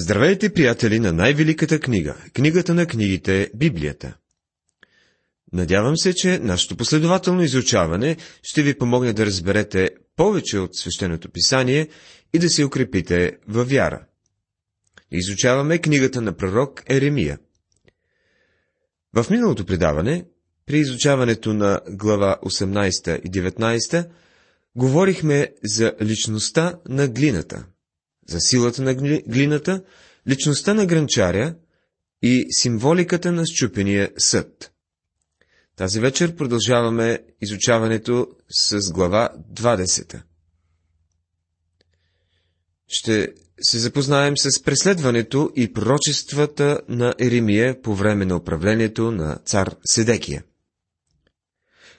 Здравейте, приятели, на най-великата книга, книгата на книгите, Библията. Надявам се, че нашето последователно изучаване ще ви помогне да разберете повече от свещеното писание и да се укрепите във вяра. Изучаваме книгата на пророк Еремия. В миналото предаване, при изучаването на глава 18 и 19, говорихме за личността на глината – за силата на глината, личността на гранчаря и символиката на щупения съд. Тази вечер продължаваме изучаването с глава 20. Ще се запознаем с преследването и пророчествата на Еремия по време на управлението на цар Седекия.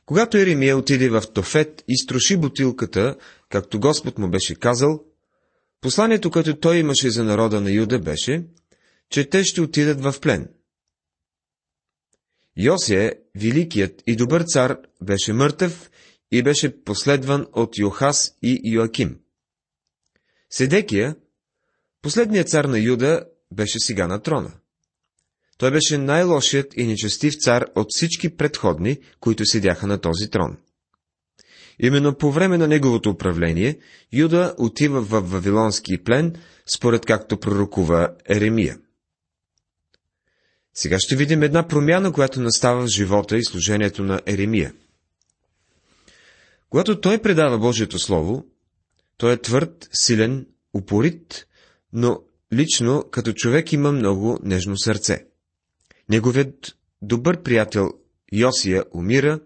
Когато Еремия отиде в Тофет и строши бутилката, както Господ му беше казал, Посланието, което той имаше за народа на Юда, беше, че те ще отидат в плен. Йосия, великият и добър цар, беше мъртъв и беше последван от Йохас и Йоаким. Седекия, последният цар на Юда, беше сега на трона. Той беше най-лошият и нечестив цар от всички предходни, които седяха на този трон. Именно по време на неговото управление Юда отива в Вавилонски плен, според както пророкува Еремия. Сега ще видим една промяна, която настава в живота и служението на Еремия. Когато той предава Божието Слово, той е твърд, силен, упорит, но лично като човек има много нежно сърце. Неговият добър приятел Йосия умира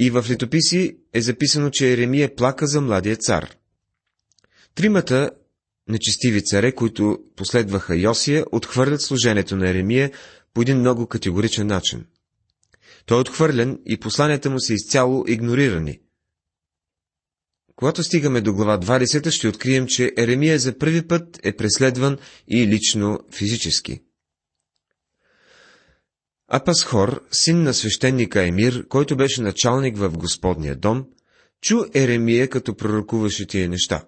и в летописи е записано, че Еремия плака за младия цар. Тримата нечестиви царе, които последваха Йосия, отхвърлят служението на Еремия по един много категоричен начин. Той е отхвърлен и посланията му са изцяло игнорирани. Когато стигаме до глава 20, ще открием, че Еремия за първи път е преследван и лично физически. А Пасхор, син на свещеника Емир, който беше началник в Господния дом, чу Еремия, като пророкуваше тия неща.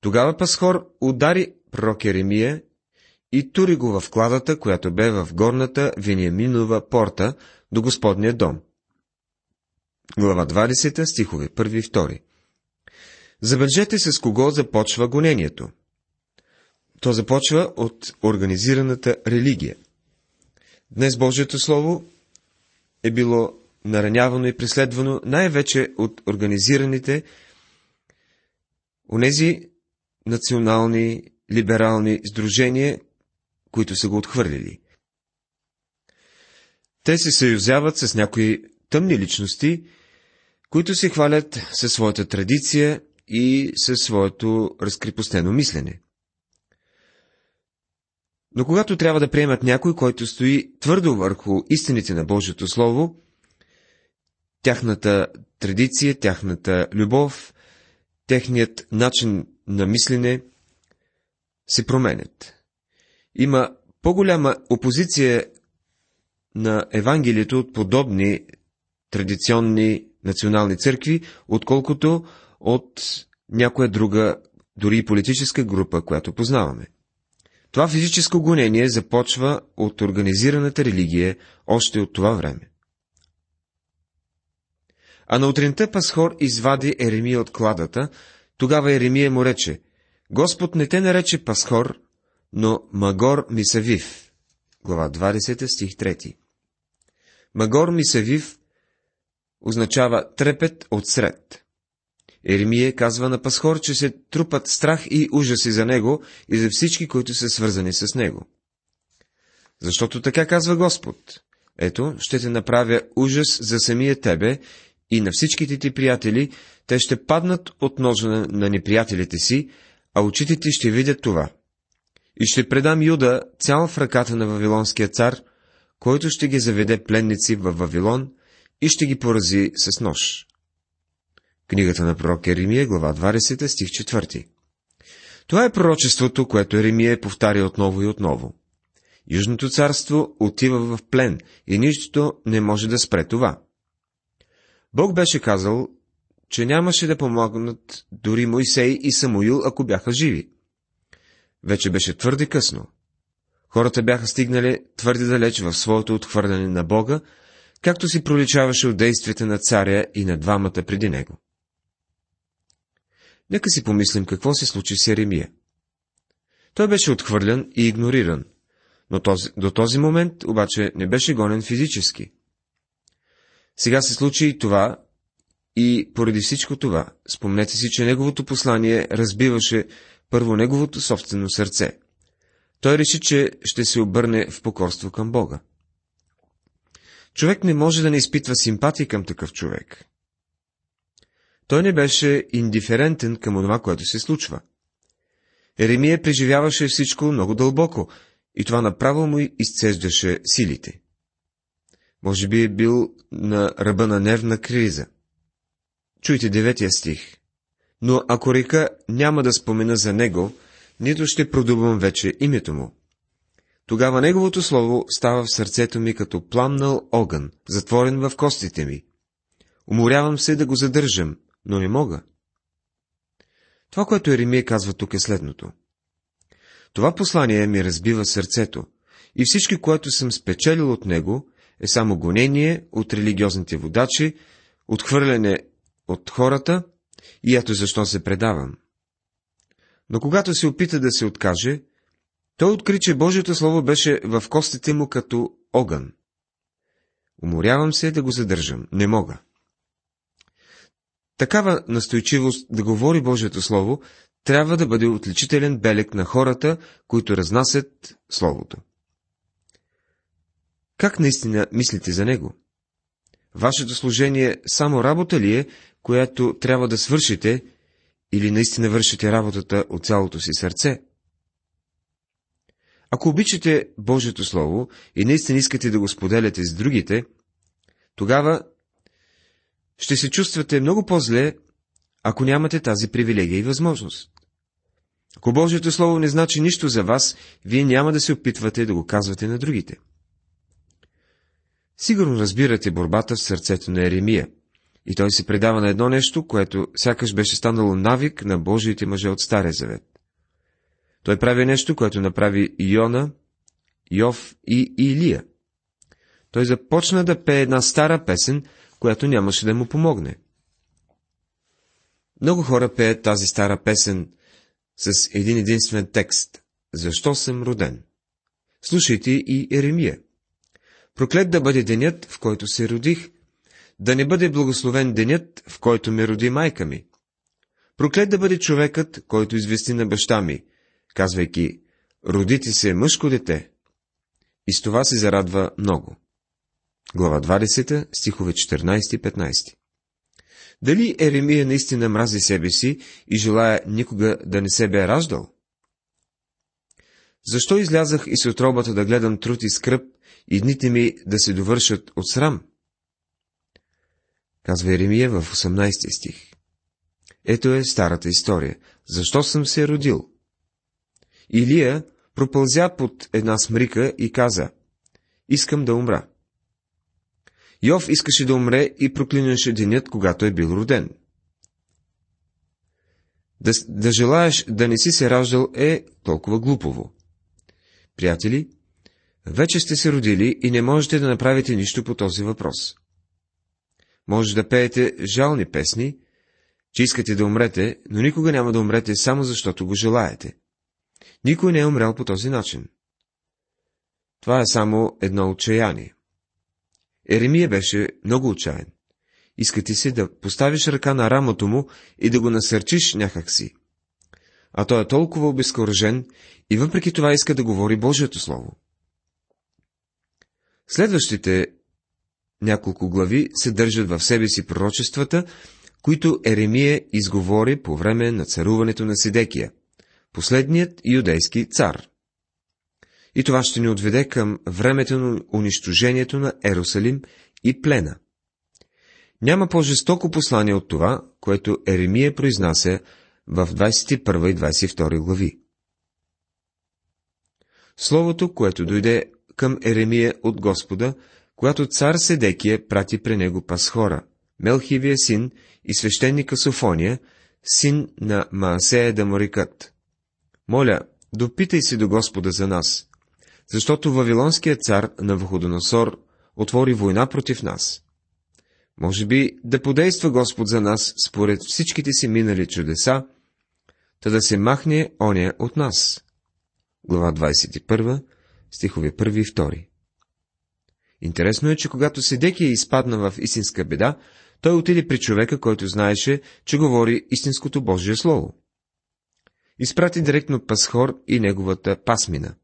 Тогава Пасхор удари пророк Еремия и тури го в кладата, която бе в горната Вениаминова порта до Господния дом. Глава 20, стихове 1 и 2. Забележете с кого започва гонението. То започва от организираната религия – Днес Божието Слово е било наранявано и преследвано най-вече от организираните, онези национални, либерални сдружения, които са го отхвърлили. Те се съюзяват с някои тъмни личности, които се хвалят със своята традиция и със своето разкрепостено мислене. Но когато трябва да приемат някой, който стои твърдо върху истините на Божието Слово, тяхната традиция, тяхната любов, техният начин на мислене се променят. Има по-голяма опозиция на Евангелието от подобни традиционни национални църкви, отколкото от някоя друга, дори и политическа група, която познаваме. Това физическо гонение започва от организираната религия още от това време. А на утринта Пасхор извади Еремия от кладата, тогава Еремия му рече, Господ не те нарече Пасхор, но Магор Мисавив. Глава 20, стих 3. Магор Мисавив означава трепет от сред. Еремия казва на Пасхор, че се трупат страх и ужаси за него и за всички, които са свързани с него. Защото така казва Господ. Ето, ще те направя ужас за самия тебе и на всичките ти приятели, те ще паднат от ножа на неприятелите си, а очите ти ще видят това. И ще предам Юда цял в ръката на Вавилонския цар, който ще ги заведе пленници в Вавилон и ще ги порази с нож. Книгата на пророк Еремия, глава 20, стих 4. Това е пророчеството, което Еремия повтаря отново и отново. Южното царство отива в плен и нищо не може да спре това. Бог беше казал, че нямаше да помогнат дори Моисей и Самуил, ако бяха живи. Вече беше твърде късно. Хората бяха стигнали твърде далеч в своето отхвърляне на Бога, както си проличаваше от действията на царя и на двамата преди него. Нека си помислим какво се случи с Еремия. Той беше отхвърлен и игнориран, но този, до този момент обаче не беше гонен физически. Сега се случи и това, и поради всичко това, спомнете си, че неговото послание разбиваше първо неговото собствено сърце. Той реши, че ще се обърне в покорство към Бога. Човек не може да не изпитва симпатия към такъв човек. Той не беше индиферентен към това, което се случва. Еремия преживяваше всичко много дълбоко и това направо му изцеждаше силите. Може би е бил на ръба на нервна криза. Чуйте деветия стих. Но ако река няма да спомена за него, нито ще продубвам вече името му. Тогава неговото слово става в сърцето ми като пламнал огън, затворен в костите ми. Уморявам се да го задържам, но не мога. Това, което Еремия казва тук е следното. Това послание ми разбива сърцето, и всички, което съм спечелил от него, е само гонение от религиозните водачи, отхвърляне от хората, и ето защо се предавам. Но когато се опита да се откаже, той откри, че Божието Слово беше в костите му като огън. Уморявам се да го задържам. Не мога. Такава настойчивост да говори Божието Слово трябва да бъде отличителен белег на хората, които разнасят Словото. Как наистина мислите за него? Вашето служение само работа ли е, която трябва да свършите, или наистина вършите работата от цялото си сърце? Ако обичате Божието Слово и наистина искате да го споделяте с другите, тогава ще се чувствате много по-зле, ако нямате тази привилегия и възможност. Ако Божието Слово не значи нищо за вас, вие няма да се опитвате да го казвате на другите. Сигурно разбирате борбата в сърцето на Еремия, и той се предава на едно нещо, което сякаш беше станало навик на Божиите мъже от Стария Завет. Той прави нещо, което направи Йона, Йов и Илия. Той започна да пее една стара песен, която нямаше да му помогне. Много хора пеят тази стара песен с един единствен текст. Защо съм роден? Слушайте и Еремия. Проклет да бъде денят, в който се родих, да не бъде благословен денят, в който ме роди майка ми. Проклет да бъде човекът, който извести на баща ми, казвайки, родите се мъжко дете. И с това се зарадва много. Глава 20, стихове 14 и 15. Дали Еремия наистина мрази себе си и желая никога да не се бе раждал? Защо излязах и с отробата да гледам труд и скръп и дните ми да се довършат от срам? Казва Еремия в 18 стих. Ето е старата история. Защо съм се родил? Илия пропълзя под една смрика и каза, искам да умра. Йов искаше да умре и проклинаше денят, когато е бил роден. Да, да желаеш да не си се раждал е толкова глупово. Приятели, вече сте се родили и не можете да направите нищо по този въпрос. Може да пеете жални песни, че искате да умрете, но никога няма да умрете само защото го желаете. Никой не е умрял по този начин. Това е само едно отчаяние. Еремия беше много отчаян. Иска ти се да поставиш ръка на рамото му и да го насърчиш някакси. А той е толкова обезкуражен и въпреки това иска да говори Божието Слово. Следващите няколко глави се държат в себе си пророчествата, които Еремия изговори по време на царуването на Сидекия, последният юдейски цар. И това ще ни отведе към времето на унищожението на Ерусалим и плена. Няма по-жестоко послание от това, което Еремия произнася в 21 и 22 глави. Словото, което дойде към Еремия от Господа, когато цар Седекия прати при него пасхора, Мелхивия син и свещеника Софония, син на Маасея да морикът. Моля, допитай се до Господа за нас, защото Вавилонският цар на Вуходоносор отвори война против нас. Може би да подейства Господ за нас според всичките си минали чудеса, та да се махне оня от нас. Глава 21, стихове 1 и 2. Интересно е, че когато Седекия изпадна в истинска беда, той отиде при човека, който знаеше, че говори истинското Божие Слово. Изпрати директно Пасхор и неговата пасмина.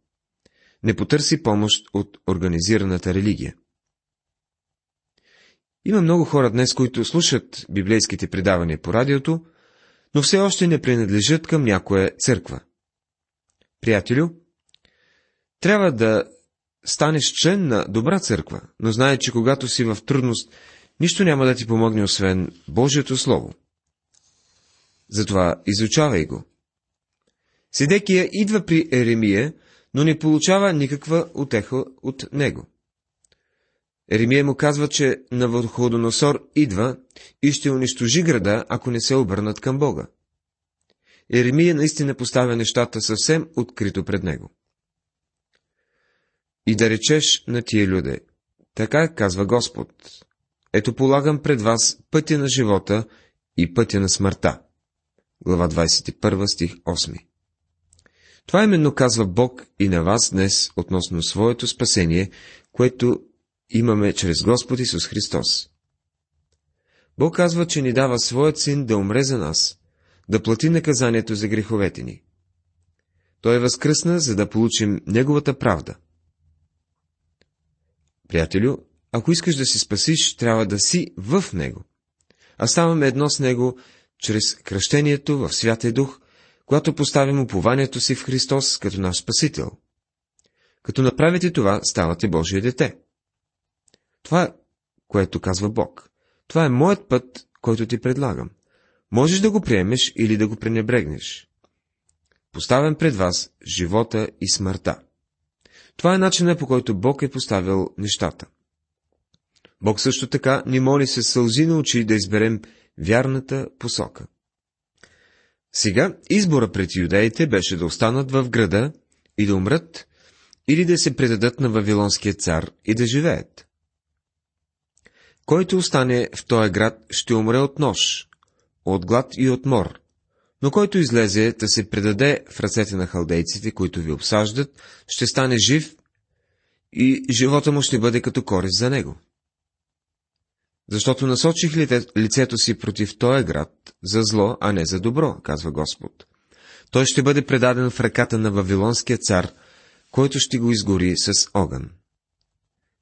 Не потърси помощ от организираната религия. Има много хора днес, които слушат библейските предавания по радиото, но все още не принадлежат към някоя църква. Приятелю, трябва да станеш член на добра църква, но знай, че когато си в трудност, нищо няма да ти помогне, освен Божието Слово. Затова изучавай го. Седекия идва при Еремия, но не получава никаква отеха от него. Еремия му казва, че Навуходоносор идва и ще унищожи града, ако не се обърнат към Бога. Еремия наистина поставя нещата съвсем открито пред него. И да речеш на тия люде, така казва Господ, ето полагам пред вас пътя на живота и пътя на смъртта. Глава 21, стих 8. Това именно казва Бог и на вас днес относно своето спасение, което имаме чрез Господ Исус Христос. Бог казва, че ни дава своят син да умре за нас, да плати наказанието за греховете ни. Той възкръсна, за да получим Неговата правда. Приятелю, ако искаш да си спасиш, трябва да си в Него. А ставаме едно с Него чрез кръщението в Святия Дух, когато поставим упованието си в Христос като наш Спасител. Като направите това, ставате Божие дете. Това което казва Бог. Това е моят път, който ти предлагам. Можеш да го приемеш или да го пренебрегнеш. Поставям пред вас живота и смъртта. Това е начинът по който Бог е поставил нещата. Бог също така ни моли се сълзи на очи да изберем вярната посока. Сега избора пред юдеите беше да останат в града и да умрат, или да се предадат на Вавилонския цар и да живеят. Който остане в този град, ще умре от нож, от глад и от мор, но който излезе да се предаде в ръцете на халдейците, които ви обсаждат, ще стане жив и живота му ще бъде като корист за него. Защото насочих лицето си против този град за зло, а не за добро, казва Господ. Той ще бъде предаден в ръката на Вавилонския цар, който ще го изгори с огън.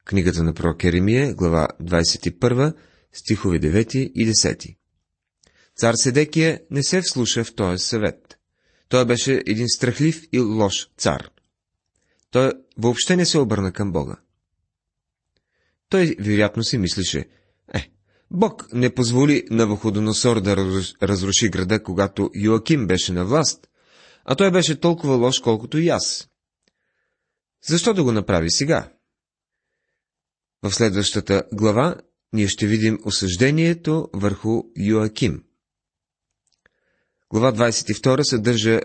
Книгата на пророк Еремия, глава 21, стихове 9 и 10. Цар Седекия не се вслуша в този съвет. Той беше един страхлив и лош цар. Той въобще не се обърна към Бога. Той вероятно си мислеше, Бог не позволи на Вуходоносор да разруши града, когато Йоаким беше на власт, а той беше толкова лош, колкото и аз. Защо да го направи сега? В следващата глава ние ще видим осъждението върху Йоаким. Глава 22 съдържа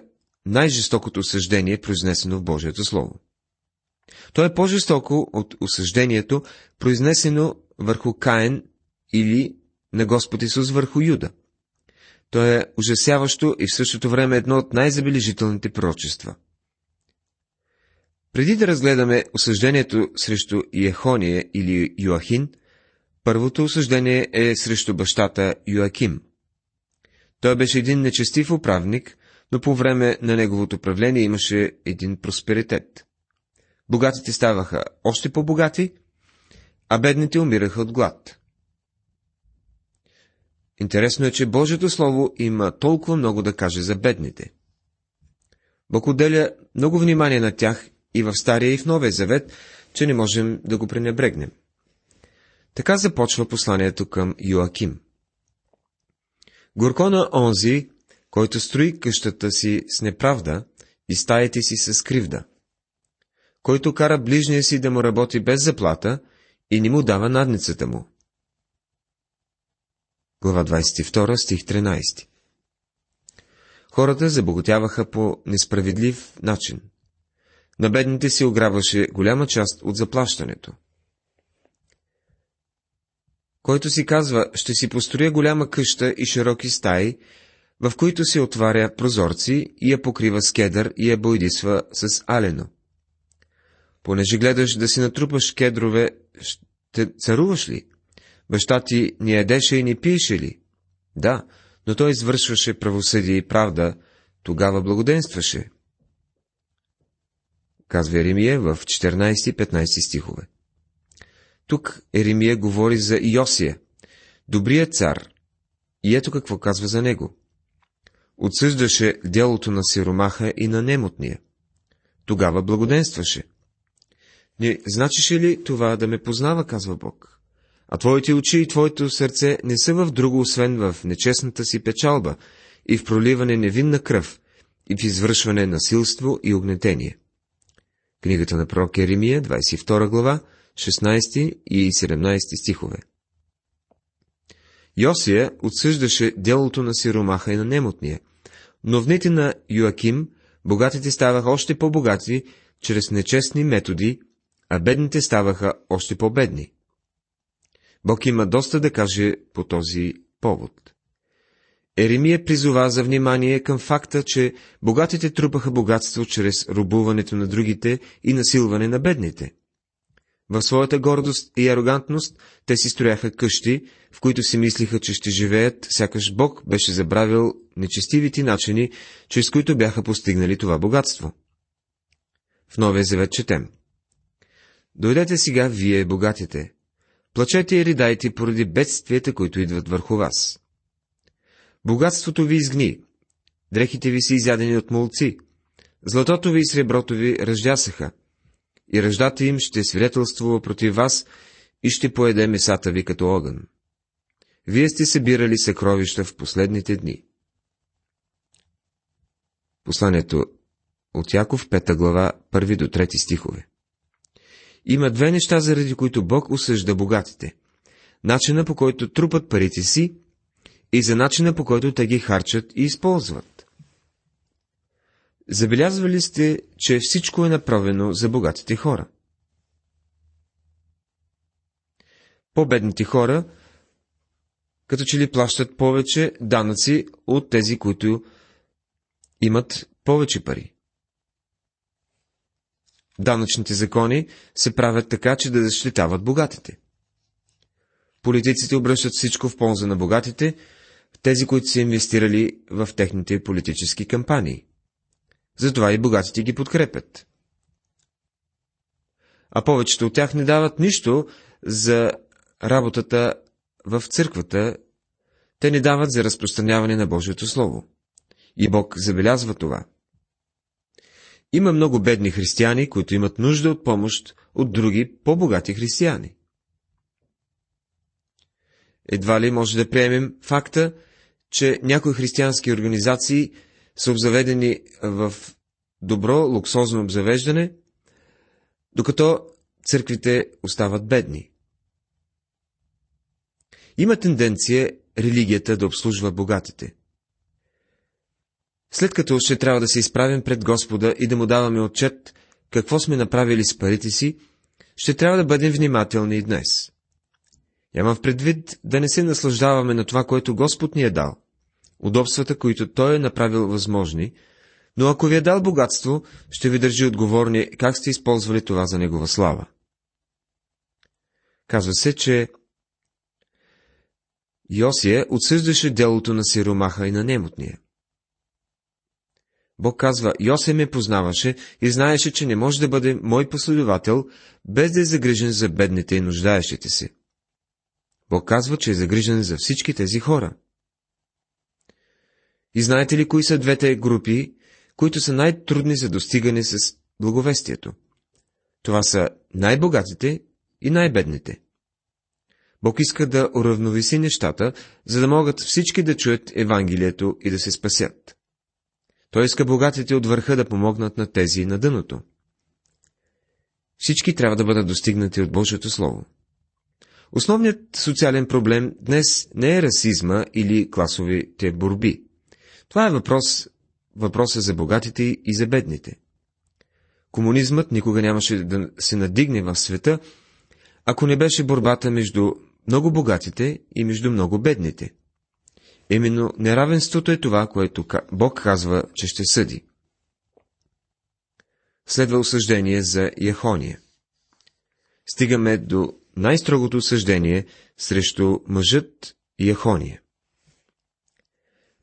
най-жестокото осъждение, произнесено в Божието Слово. То е по-жестоко от осъждението, произнесено върху Каен или на Господ Исус върху Юда. То е ужасяващо и в същото време едно от най-забележителните пророчества. Преди да разгледаме осъждението срещу Иехония или Йоахин, първото осъждение е срещу бащата Йоаким. Той беше един нечестив управник, но по време на неговото правление имаше един просперитет. Богатите ставаха още по-богати, а бедните умираха от глад. Интересно е, че Божието Слово има толкова много да каже за бедните. Бог отделя много внимание на тях и в Стария и в Новия Завет, че не можем да го пренебрегнем. Така започва посланието към Йоаким. Горко на онзи, който строи къщата си с неправда и стаите си с кривда, който кара ближния си да му работи без заплата и не му дава надницата му. Глава 22, стих 13 Хората забогатяваха по несправедлив начин. На бедните се ограбваше голяма част от заплащането. Който си казва, ще си построя голяма къща и широки стаи, в които се отваря прозорци и я покрива с кедър и я бойдисва с алено. Понеже гледаш да си натрупаш кедрове, ще царуваш ли? Баща ти ни едеше и ни пиеше ли? Да, но той извършваше правосъдие и правда, тогава благоденстваше. Казва Еремия в 14-15 стихове. Тук Еремия говори за Йосия, добрият цар, и ето какво казва за него. Отсъждаше делото на сиромаха и на немотния. Тогава благоденстваше. Не значише ли това да ме познава, казва Бог? А твоите очи и твоето сърце не са в друго, освен в нечестната си печалба и в проливане невинна кръв и в извършване насилство и огнетение. Книгата на пророк Еремия, 22 глава, 16 и 17 стихове. Йосия отсъждаше делото на сиромаха и на немотния, но в дните на Йоаким богатите ставаха още по-богати чрез нечестни методи, а бедните ставаха още по-бедни. Бог има доста да каже по този повод. Еремия призова за внимание към факта, че богатите трупаха богатство чрез рубуването на другите и насилване на бедните. В своята гордост и арогантност те си строяха къщи, в които си мислиха, че ще живеят, сякаш Бог беше забравил нечестивите начини, чрез които бяха постигнали това богатство. В Новия Завет четем. Дойдете сега, вие, богатите. Плачете и ридайте поради бедствията, които идват върху вас. Богатството ви изгни, дрехите ви са изядени от молци, златото ви и среброто ви ръждясаха, и ръждата им ще свидетелствува против вас и ще поеде месата ви като огън. Вие сте събирали съкровища в последните дни. Посланието от Яков, 5 глава, 1 до 3 стихове. Има две неща, заради които Бог осъжда богатите. Начина по който трупат парите си и за начина по който те ги харчат и използват. Забелязвали сте, че всичко е направено за богатите хора? По-бедните хора, като че ли плащат повече данъци от тези, които имат повече пари. Данъчните закони се правят така, че да защитават богатите. Политиците обръщат всичко в полза на богатите, тези, които са инвестирали в техните политически кампании. Затова и богатите ги подкрепят. А повечето от тях не дават нищо за работата в църквата, те не дават за разпространяване на Божието Слово. И Бог забелязва това. Има много бедни християни, които имат нужда от помощ от други по-богати християни. Едва ли може да приемем факта, че някои християнски организации са обзаведени в добро луксозно обзавеждане, докато църквите остават бедни. Има тенденция религията да обслужва богатите. След като ще трябва да се изправим пред Господа и да му даваме отчет какво сме направили с парите си, ще трябва да бъдем внимателни и днес. Нямам предвид да не се наслаждаваме на това, което Господ ни е дал, удобствата, които Той е направил възможни, но ако ви е дал богатство, ще ви държи отговорни как сте използвали това за Негова слава. Казва се, че Йосия отсъждаше делото на сиромаха и на немотния. Бог казва, Йосия ме познаваше и знаеше, че не може да бъде мой последовател, без да е загрижен за бедните и нуждаещите се. Бог казва, че е загрижен за всички тези хора. И знаете ли, кои са двете групи, които са най-трудни за достигане с благовестието? Това са най-богатите и най-бедните. Бог иска да уравновеси нещата, за да могат всички да чуят Евангелието и да се спасят. Той иска богатите от върха да помогнат на тези на дъното. Всички трябва да бъдат достигнати от Божието Слово. Основният социален проблем днес не е расизма или класовите борби. Това е въпрос въпроса за богатите и за бедните. Комунизмът никога нямаше да се надигне в света, ако не беше борбата между много богатите и между много бедните. Именно неравенството е това, което Бог казва, че ще съди. Следва осъждение за Яхония. Стигаме до най-строгото осъждение срещу мъжът Яхония.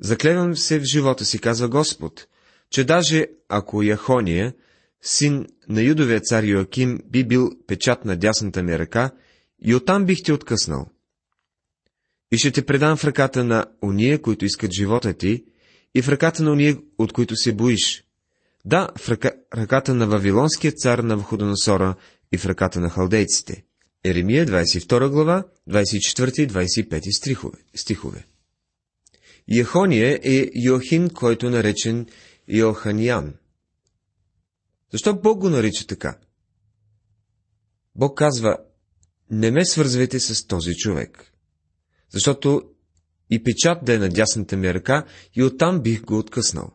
Заклевам се в живота си, казва Господ, че даже ако Яхония, син на юдовия цар Йоаким, би бил печат на дясната ми ръка, и оттам бих те откъснал. И ще те предам в ръката на уния, които искат живота ти, и в ръката на уния, от които се боиш. Да, в ръка, ръката на Вавилонския цар на Входоносора и в ръката на халдейците. Еремия, 22 глава, 24 и 25 стихове. стихове. Яхония е Йохин, който е наречен Йоханян. Защо Бог го нарича така? Бог казва, не ме свързвайте с този човек, защото и печат да е на дясната ми ръка, и оттам бих го откъснал.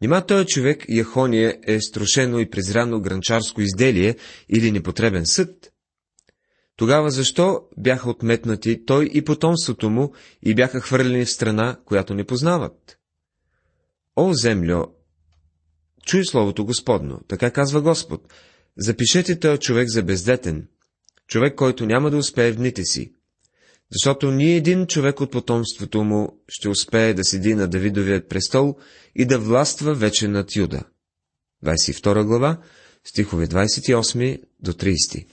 Нима този човек, Яхония, е струшено и презряно гранчарско изделие или непотребен съд? Тогава защо бяха отметнати той и потомството му и бяха хвърлени в страна, която не познават? О, землю, чуй словото Господно, така казва Господ. Запишете този човек за бездетен, човек, който няма да успее в дните си, защото ни един човек от потомството му ще успее да седи на Давидовият престол и да властва вече над Юда. 22 глава, стихове 28 до 30.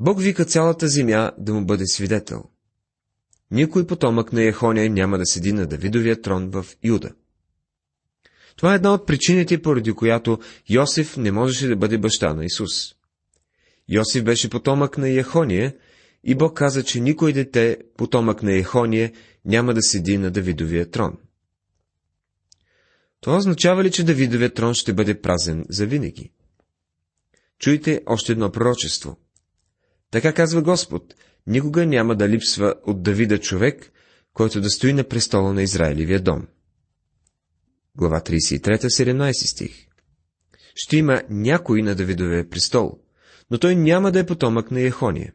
Бог вика цялата земя да му бъде свидетел. Никой потомък на Ехония няма да седи на Давидовия трон в Юда. Това е една от причините, поради която Йосиф не можеше да бъде баща на Исус. Йосиф беше потомък на Ехония и Бог каза, че никой дете, потомък на Ехония, няма да седи на Давидовия трон. Това означава ли, че Давидовия трон ще бъде празен за винаги? Чуйте още едно пророчество – така казва Господ, никога няма да липсва от Давида човек, който да стои на престола на Израилевия дом. Глава 33, 17 стих Ще има някой на Давидовия престол, но той няма да е потомък на Ехония.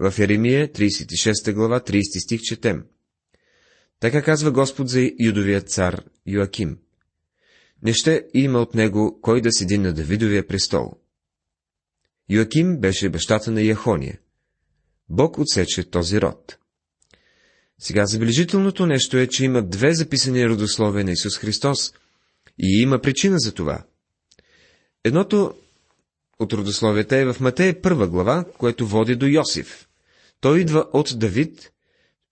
В Еремия, 36 глава, 30 стих четем. Така казва Господ за юдовия цар Йоаким. Не ще има от него кой да седи на Давидовия престол. Йоаким беше бащата на Яхония. Бог отсече този род. Сега забележителното нещо е, че има две записани родословия на Исус Христос и има причина за това. Едното от родословията е в Матея първа глава, което води до Йосиф. Той идва от Давид,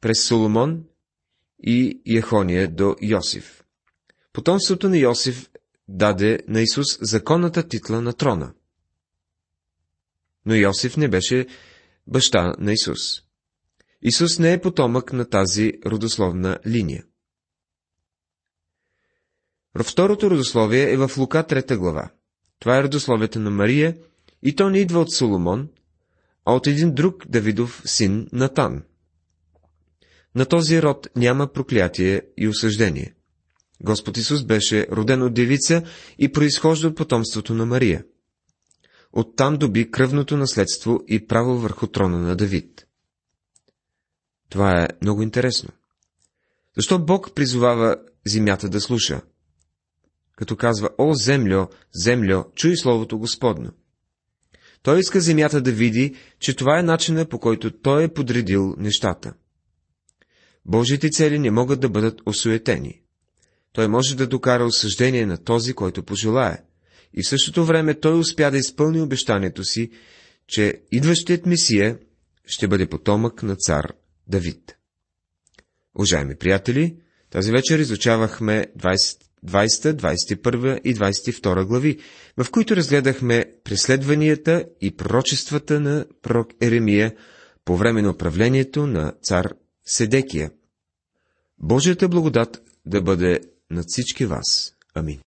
през Соломон и Яхония до Йосиф. Потомството на Йосиф даде на Исус законната титла на трона но Йосиф не беше баща на Исус. Исус не е потомък на тази родословна линия. Второто родословие е в Лука 3 глава. Това е родословието на Мария и то не идва от Соломон, а от един друг Давидов син Натан. На този род няма проклятие и осъждение. Господ Исус беше роден от девица и произхожда от потомството на Мария. Оттам доби кръвното наследство и право върху трона на Давид. Това е много интересно. Защо Бог призовава земята да слуша? Като казва, о, землю, землю, чуй словото Господно. Той иска земята да види, че това е начина по който Той е подредил нещата. Божите цели не могат да бъдат осуетени. Той може да докара осъждение на този, който пожелае и в същото време той успя да изпълни обещанието си, че идващият Месия ще бъде потомък на цар Давид. Уважаеми приятели, тази вечер изучавахме 20, 20, 21 и 22 глави, в които разгледахме преследванията и пророчествата на пророк Еремия по време на управлението на цар Седекия. Божията благодат да бъде над всички вас. Амин.